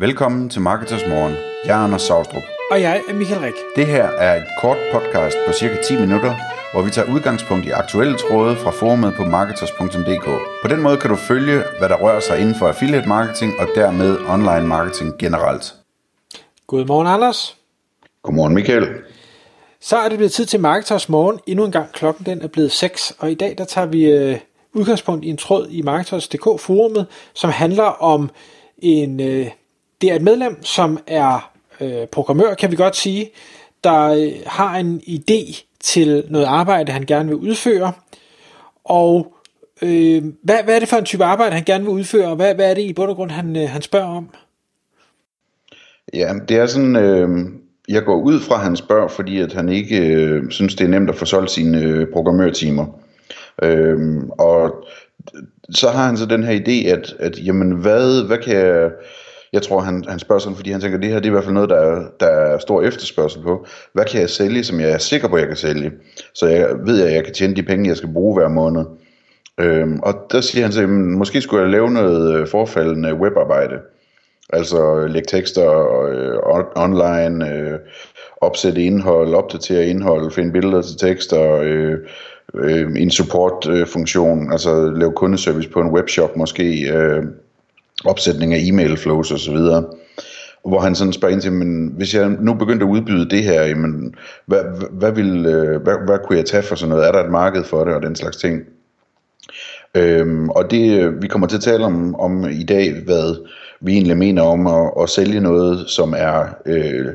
Velkommen til Marketers Morgen. Jeg er Anders Saustrup. Og jeg er Michael Rik. Det her er et kort podcast på cirka 10 minutter, hvor vi tager udgangspunkt i aktuelle tråde fra forumet på marketers.dk. På den måde kan du følge, hvad der rører sig inden for affiliate marketing og dermed online marketing generelt. Godmorgen, Anders. Godmorgen, Michael. Så er det blevet tid til Marketers Morgen. Endnu en gang klokken den er blevet 6, og i dag der tager vi øh, udgangspunkt i en tråd i Marketers.dk forumet, som handler om en, øh, det er et medlem, som er øh, programmør, kan vi godt sige, der øh, har en idé til noget arbejde, han gerne vil udføre, og øh, hvad, hvad er det for en type arbejde, han gerne vil udføre, og hvad, hvad er det i bund og grund, han, øh, han spørger om? Ja, det er sådan, øh, jeg går ud fra, at han spørger, fordi at han ikke øh, synes, det er nemt at få solgt sine øh, programmørtimer. Øh, og så har han så den her idé, at, at jamen, hvad, hvad kan jeg... Jeg tror, han, han spørger sådan, fordi han tænker, det her det er i hvert fald noget, der er, der er stor efterspørgsel på. Hvad kan jeg sælge, som jeg er sikker på, at jeg kan sælge? Så jeg ved, at jeg kan tjene de penge, jeg skal bruge hver måned. Øhm, og der siger han så, at måske skulle jeg lave noget øh, forfaldende webarbejde. Altså øh, lægge tekster øh, online, øh, opsætte indhold, opdatere indhold, finde billeder til tekster, øh, øh, en support-funktion, øh, altså lave kundeservice på en webshop måske, øh, opsætning af e-mail flows osv., hvor han sådan spørger ind til, men hvis jeg nu begyndte at udbyde det her, jamen, hvad, hvad, vil, øh, hvad, hvad kunne jeg tage for sådan noget? Er der et marked for det og den slags ting? Øhm, og det vi kommer til at tale om, om i dag, hvad vi egentlig mener om at, at sælge noget, som er øh,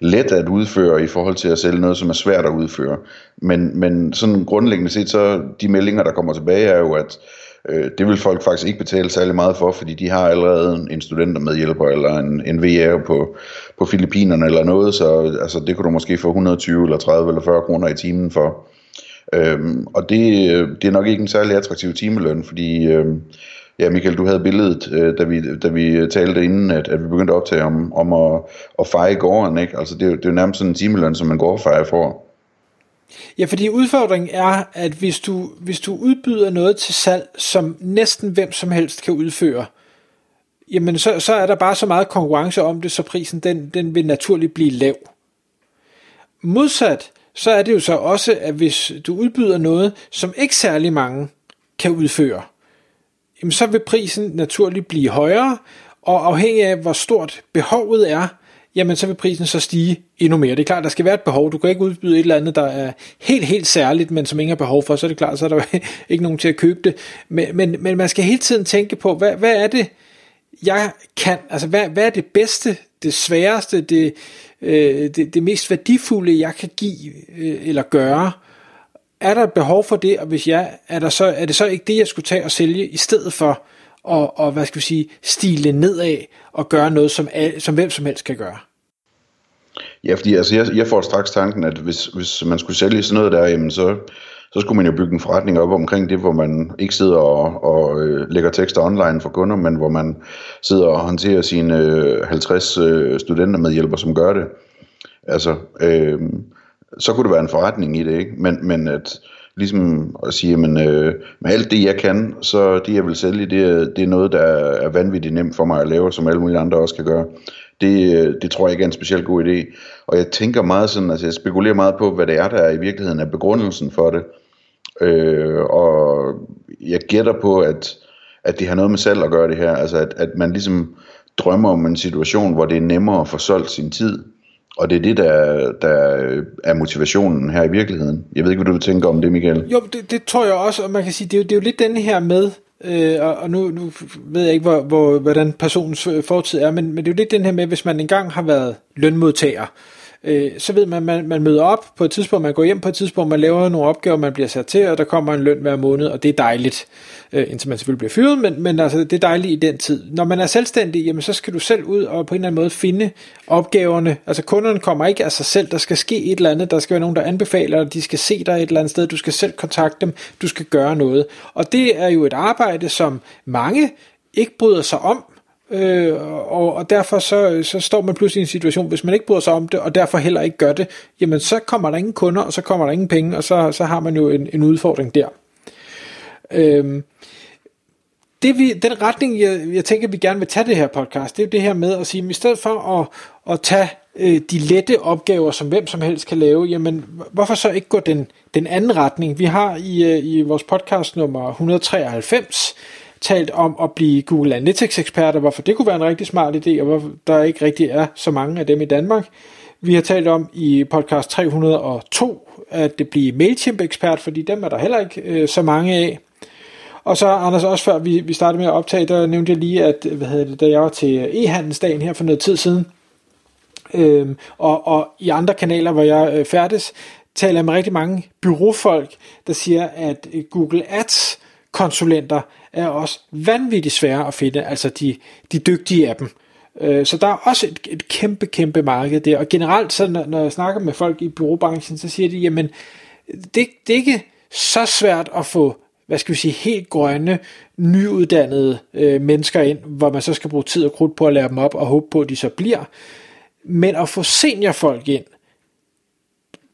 let at udføre i forhold til at sælge noget, som er svært at udføre. Men, men sådan grundlæggende set, så de meldinger, der kommer tilbage, er jo, at øh, Øh, det vil folk faktisk ikke betale særlig meget for, fordi de har allerede en studenter med hjælper, eller en, en VR på, på Filippinerne eller noget, så altså, det kunne du måske få 120 eller 30 eller 40 kroner i timen for. Øhm, og det, øh, det er nok ikke en særlig attraktiv timeløn, fordi øhm, ja, Michael, du havde billedet, øh, da, vi, da vi talte inden, at, at vi begyndte at optage om, om at, at feje gården. Ikke? Altså, det, er, det er jo nærmest sådan en timeløn, som man går fejer får. Ja, fordi udfordringen er, at hvis du, hvis du udbyder noget til salg, som næsten hvem som helst kan udføre, jamen så, så er der bare så meget konkurrence om det, så prisen den, den vil naturligt blive lav. Modsat, så er det jo så også, at hvis du udbyder noget, som ikke særlig mange kan udføre, jamen så vil prisen naturligt blive højere, og afhængig af hvor stort behovet er, jamen så vil prisen så stige endnu mere. Det er klart, der skal være et behov. Du kan ikke udbyde et eller andet, der er helt, helt særligt, men som ingen har behov for, så er det klart, så er der ikke nogen til at købe det. Men, men, men man skal hele tiden tænke på, hvad, hvad er det, jeg kan, altså hvad, hvad er det bedste, det sværeste, det, øh, det, det mest værdifulde, jeg kan give øh, eller gøre. Er der et behov for det, og hvis ja, er, der så, er det så ikke det, jeg skulle tage og sælge, i stedet for og, og, hvad skal vi sige, stile nedad og gøre noget, som, som hvem som helst kan gøre? Ja, fordi altså, jeg, jeg får straks tanken, at hvis, hvis man skulle sælge sådan noget der, jamen så, så skulle man jo bygge en forretning op omkring det, hvor man ikke sidder og, og øh, lægger tekster online for kunder, men hvor man sidder og håndterer sine øh, 50 øh, studenter med hjælper, som gør det. Altså, øh, så kunne det være en forretning i det, ikke? Men, men at ligesom at sige, men øh, med alt det jeg kan, så det jeg vil sælge, det er, det er noget, der er vanvittigt nemt for mig at lave, som alle mulige andre også kan gøre. Det, øh, det tror jeg ikke er en specielt god idé. Og jeg tænker meget sådan, altså jeg spekulerer meget på, hvad det er, der er i virkeligheden er begrundelsen for det. Øh, og jeg gætter på, at, at det har noget med salg at gøre det her. Altså at, at man ligesom drømmer om en situation, hvor det er nemmere at få solgt sin tid. Og det er det, der, der er motivationen her i virkeligheden. Jeg ved ikke, hvad du tænker om det, Michael. Jo, det, det tror jeg også, og man kan sige, det er jo, det er jo lidt den her med, øh, og, og nu, nu ved jeg ikke, hvor, hvor, hvordan personens fortid er, men, men det er jo lidt den her med, hvis man engang har været lønmodtager, øh, øh, så ved man, man, man møder op på et tidspunkt, man går hjem på et tidspunkt, man laver nogle opgaver, man bliver sat til, og der kommer en løn hver måned, og det er dejligt, øh, indtil man selvfølgelig bliver fyret, men, men altså, det er dejligt i den tid. Når man er selvstændig, jamen, så skal du selv ud og på en eller anden måde finde opgaverne. Altså kunderne kommer ikke af sig selv, der skal ske et eller andet, der skal være nogen, der anbefaler, de skal se dig et eller andet sted, du skal selv kontakte dem, du skal gøre noget. Og det er jo et arbejde, som mange ikke bryder sig om, Øh, og, og derfor så, så står man pludselig i en situation, hvis man ikke bryder sig om det, og derfor heller ikke gør det, jamen så kommer der ingen kunder, og så kommer der ingen penge, og så, så har man jo en, en udfordring der. Øh, det vi, den retning, jeg, jeg tænker, vi gerne vil tage det her podcast, det er jo det her med at sige, at i stedet for at, at tage øh, de lette opgaver, som hvem som helst kan lave, jamen hvorfor så ikke gå den, den anden retning? Vi har i, øh, i vores podcast nummer 193 talt om at blive Google Analytics eksperter, hvorfor det kunne være en rigtig smart idé, og hvorfor der ikke rigtig er så mange af dem i Danmark. Vi har talt om i podcast 302, at det bliver MailChimp ekspert, fordi dem er der heller ikke øh, så mange af. Og så Anders, også før vi, vi startede med at optage, der nævnte jeg lige, at hvad hedder det, da jeg var til e-handelsdagen her for noget tid siden, øh, og, og i andre kanaler, hvor jeg øh, færdes, taler jeg med rigtig mange byråfolk, der siger, at øh, Google Ads konsulenter er også vanvittigt svære at finde, altså de, de dygtige af dem. Øh, så der er også et, et kæmpe, kæmpe marked der. Og generelt, så når, når jeg snakker med folk i byråbranchen, så siger de, jamen, det, det er ikke så svært at få, hvad skal vi sige, helt grønne, nyuddannede øh, mennesker ind, hvor man så skal bruge tid og krudt på at lære dem op og håbe på, at de så bliver. Men at få seniorfolk ind,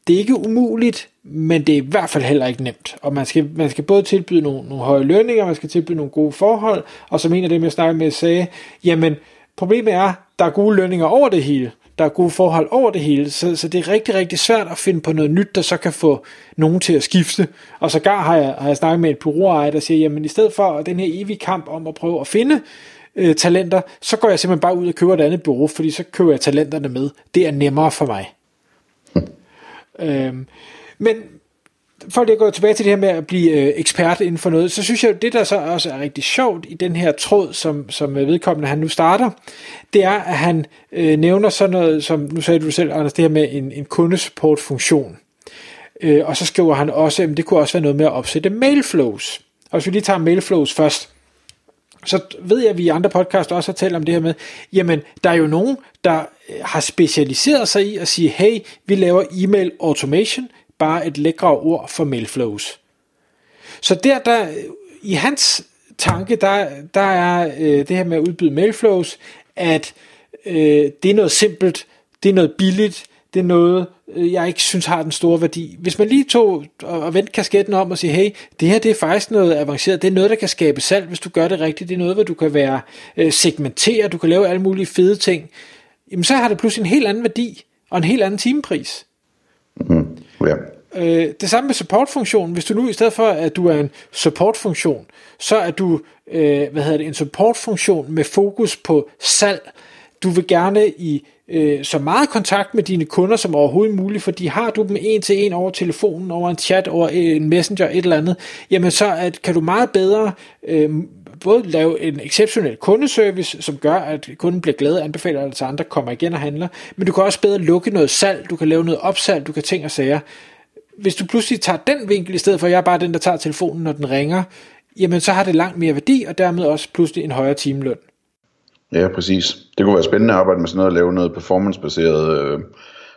det er ikke umuligt, men det er i hvert fald heller ikke nemt. Og man skal, man skal både tilbyde nogle, nogle høje lønninger, man skal tilbyde nogle gode forhold, og som en af dem, jeg snakkede med, sagde, jamen, problemet er, der er gode lønninger over det hele. Der er gode forhold over det hele, så, så det er rigtig, rigtig svært at finde på noget nyt, der så kan få nogen til at skifte. Og sågar har jeg, har jeg snakket med et bureauejer, der siger, jamen i stedet for den her evige kamp om at prøve at finde øh, talenter, så går jeg simpelthen bare ud og køber et andet bureau, fordi så køber jeg talenterne med. Det er nemmere for mig. øhm, men for lige at gå tilbage til det her med at blive øh, ekspert inden for noget, så synes jeg, det der så også er rigtig sjovt i den her tråd, som, som øh, vedkommende han nu starter, det er, at han øh, nævner sådan noget, som nu sagde du selv, Anders, det her med en, en kundesupportfunktion. Øh, og så skriver han også, at det kunne også være noget med at opsætte mailflows. Og hvis vi lige tager mailflows først, så ved jeg, at vi i andre podcast også har talt om det her med, jamen, der er jo nogen, der øh, har specialiseret sig i at sige, hey, vi laver e-mail automation, bare et lækre ord for mailflows. Så der, der i hans tanke, der, der er øh, det her med at udbyde mailflows, at øh, det er noget simpelt, det er noget billigt, det er noget, øh, jeg ikke synes har den store værdi. Hvis man lige tog og vendte kasketten om og siger, hey, det her det er faktisk noget avanceret, det er noget, der kan skabe salg, hvis du gør det rigtigt, det er noget, hvor du kan være øh, segmentere, du kan lave alle mulige fede ting, jamen så har det pludselig en helt anden værdi, og en helt anden timepris. Mm, ja. Øh, det samme med supportfunktionen. Hvis du nu i stedet for, at du er en supportfunktion, så er du øh, hvad hedder det, en supportfunktion med fokus på salg. Du vil gerne i øh, så meget kontakt med dine kunder som overhovedet muligt, fordi har du dem en til en over telefonen, over en chat, over en messenger, et eller andet, jamen så at, kan du meget bedre øh, både lave en exceptionel kundeservice, som gør, at kunden bliver glad og anbefaler det til andre, kommer igen og handler, men du kan også bedre lukke noget salg, du kan lave noget opsalg, du kan ting og sager hvis du pludselig tager den vinkel, i stedet for at jeg er bare den, der tager telefonen, når den ringer, jamen så har det langt mere værdi, og dermed også pludselig en højere timeløn. Ja, præcis. Det kunne være spændende at arbejde med sådan noget, at lave noget performancebaseret, øh,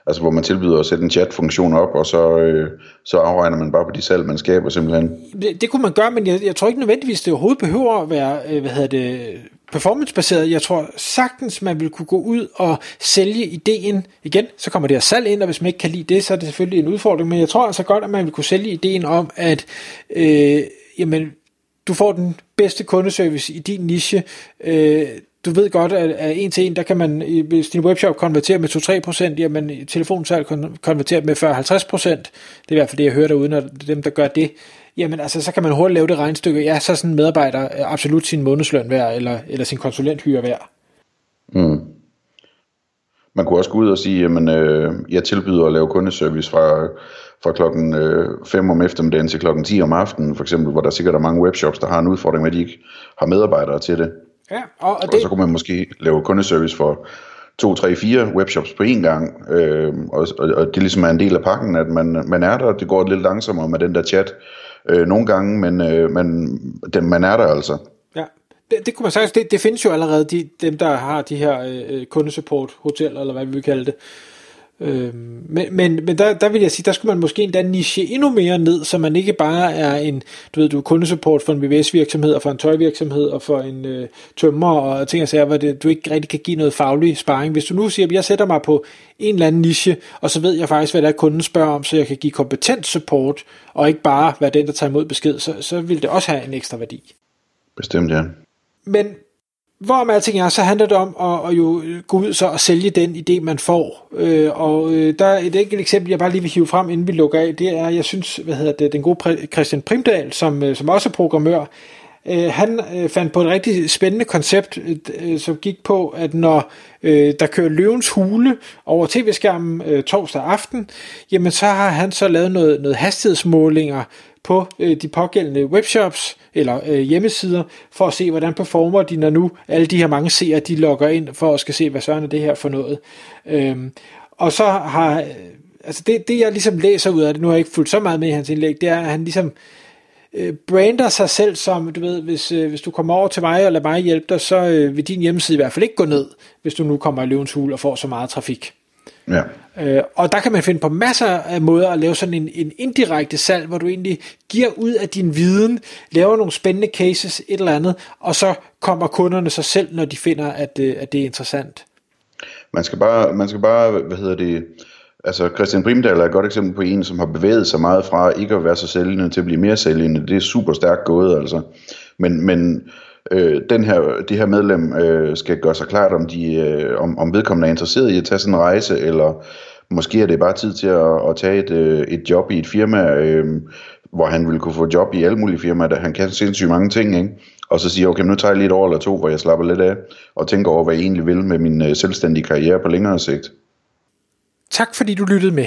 altså hvor man tilbyder at sætte en chat-funktion op, og så, øh, så afregner man bare på de salg, man skaber simpelthen. Det, det kunne man gøre, men jeg, jeg tror ikke nødvendigvis, det overhovedet behøver at være, øh, hvad hedder det, performancebaseret. Jeg tror sagtens, man vil kunne gå ud og sælge ideen. Igen, så kommer det her salg ind, og hvis man ikke kan lide det, så er det selvfølgelig en udfordring. Men jeg tror altså godt, at man vil kunne sælge ideen om, at øh, jamen, du får den bedste kundeservice i din niche. Øh, du ved godt, at, at en til en, der kan man, hvis din webshop konverterer med 2-3%, jamen telefonsalg konverterer med 40-50%. Det er i hvert fald det, jeg hører derude, når det dem, der gør det jamen altså, så kan man hurtigt lave det regnstykke. Ja, så er sådan en medarbejder øh, absolut sin månedsløn værd, eller, eller sin konsulenthyre værd. Mm. Man kunne også gå ud og sige, jamen, øh, jeg tilbyder at lave kundeservice fra, fra klokken 5 øh, om eftermiddagen til klokken 10 om aftenen, for eksempel, hvor der sikkert er mange webshops, der har en udfordring med, at de ikke har medarbejdere til det. Ja, og, og, det... og så kunne man måske lave kundeservice for 2, 3, 4 webshops på én gang, øh, og, og, og det ligesom er en del af pakken, at man, man er der, det går lidt langsommere med den der chat, øh, nogle gange, men, øh, men den, man er der altså. Ja, det, det kunne man sige, det, det findes jo allerede, de, dem der har de her øh, kundesupport hoteller, eller hvad vi vil kalde det. Øh, men men, men der, der vil jeg sige, der skulle man måske endda niche endnu mere ned, så man ikke bare er en, du ved, du er kundesupport for en VVS virksomhed, og for en tøjvirksomhed, og for en øh, tømmer, og ting og sager, hvor det, du ikke rigtig kan give noget faglig sparring. Hvis du nu siger, at jeg sætter mig på en eller anden niche, og så ved jeg faktisk, hvad der er kunden spørger om, så jeg kan give kompetent support, og ikke bare være den, der tager imod besked, så, så vil det også have en ekstra værdi. Bestemt, ja. men hvor man alting er, så handler det om at, at jo øh, gå ud så og sælge den idé, man får. Øh, og øh, der er et enkelt eksempel, jeg bare lige vil hive frem, inden vi lukker af, det er, jeg synes, hvad hedder det, den gode Christian Primdal, som, øh, som også er programmør, øh, han øh, fandt på et rigtig spændende koncept, øh, øh, som gik på, at når øh, der kører løvens hule over tv-skærmen øh, torsdag aften, jamen så har han så lavet noget, noget hastighedsmålinger på øh, de pågældende webshops eller øh, hjemmesider, for at se, hvordan performer de, når nu alle de her mange seere, de logger ind for at skal se, hvad søren er det her for noget. Øhm, og så har, øh, altså det, det jeg ligesom læser ud af det, nu har jeg ikke fulgt så meget med i hans indlæg, det er, at han ligesom øh, brander sig selv som, du ved, hvis, øh, hvis du kommer over til mig og lader mig hjælpe dig, så øh, vil din hjemmeside i hvert fald ikke gå ned, hvis du nu kommer i løvens hul og får så meget trafik. Ja. Øh, og der kan man finde på masser af måder at lave sådan en, en indirekte salg, hvor du egentlig giver ud af din viden, laver nogle spændende cases, et eller andet, og så kommer kunderne sig selv, når de finder, at, øh, at det er interessant. Man skal bare, man skal bare hvad hedder det, altså Christian Brimdal er et godt eksempel på en, som har bevæget sig meget fra ikke at være så sælgende til at blive mere sælgende. Det er super stærkt gået, altså. Men, men øh, den her, det her medlem øh, skal gøre sig klart, om, de, øh, om, om vedkommende er interesseret i at tage sådan en rejse, eller måske er det bare tid til at, at tage et, øh, et job i et firma, øh, hvor han vil kunne få job i alle mulige firmaer, der han kan sindssygt mange ting, ikke? og så siger, okay, nu tager jeg lige et år eller to, hvor jeg slapper lidt af, og tænker over, hvad jeg egentlig vil med min øh, selvstændige karriere på længere sigt. Tak fordi du lyttede med.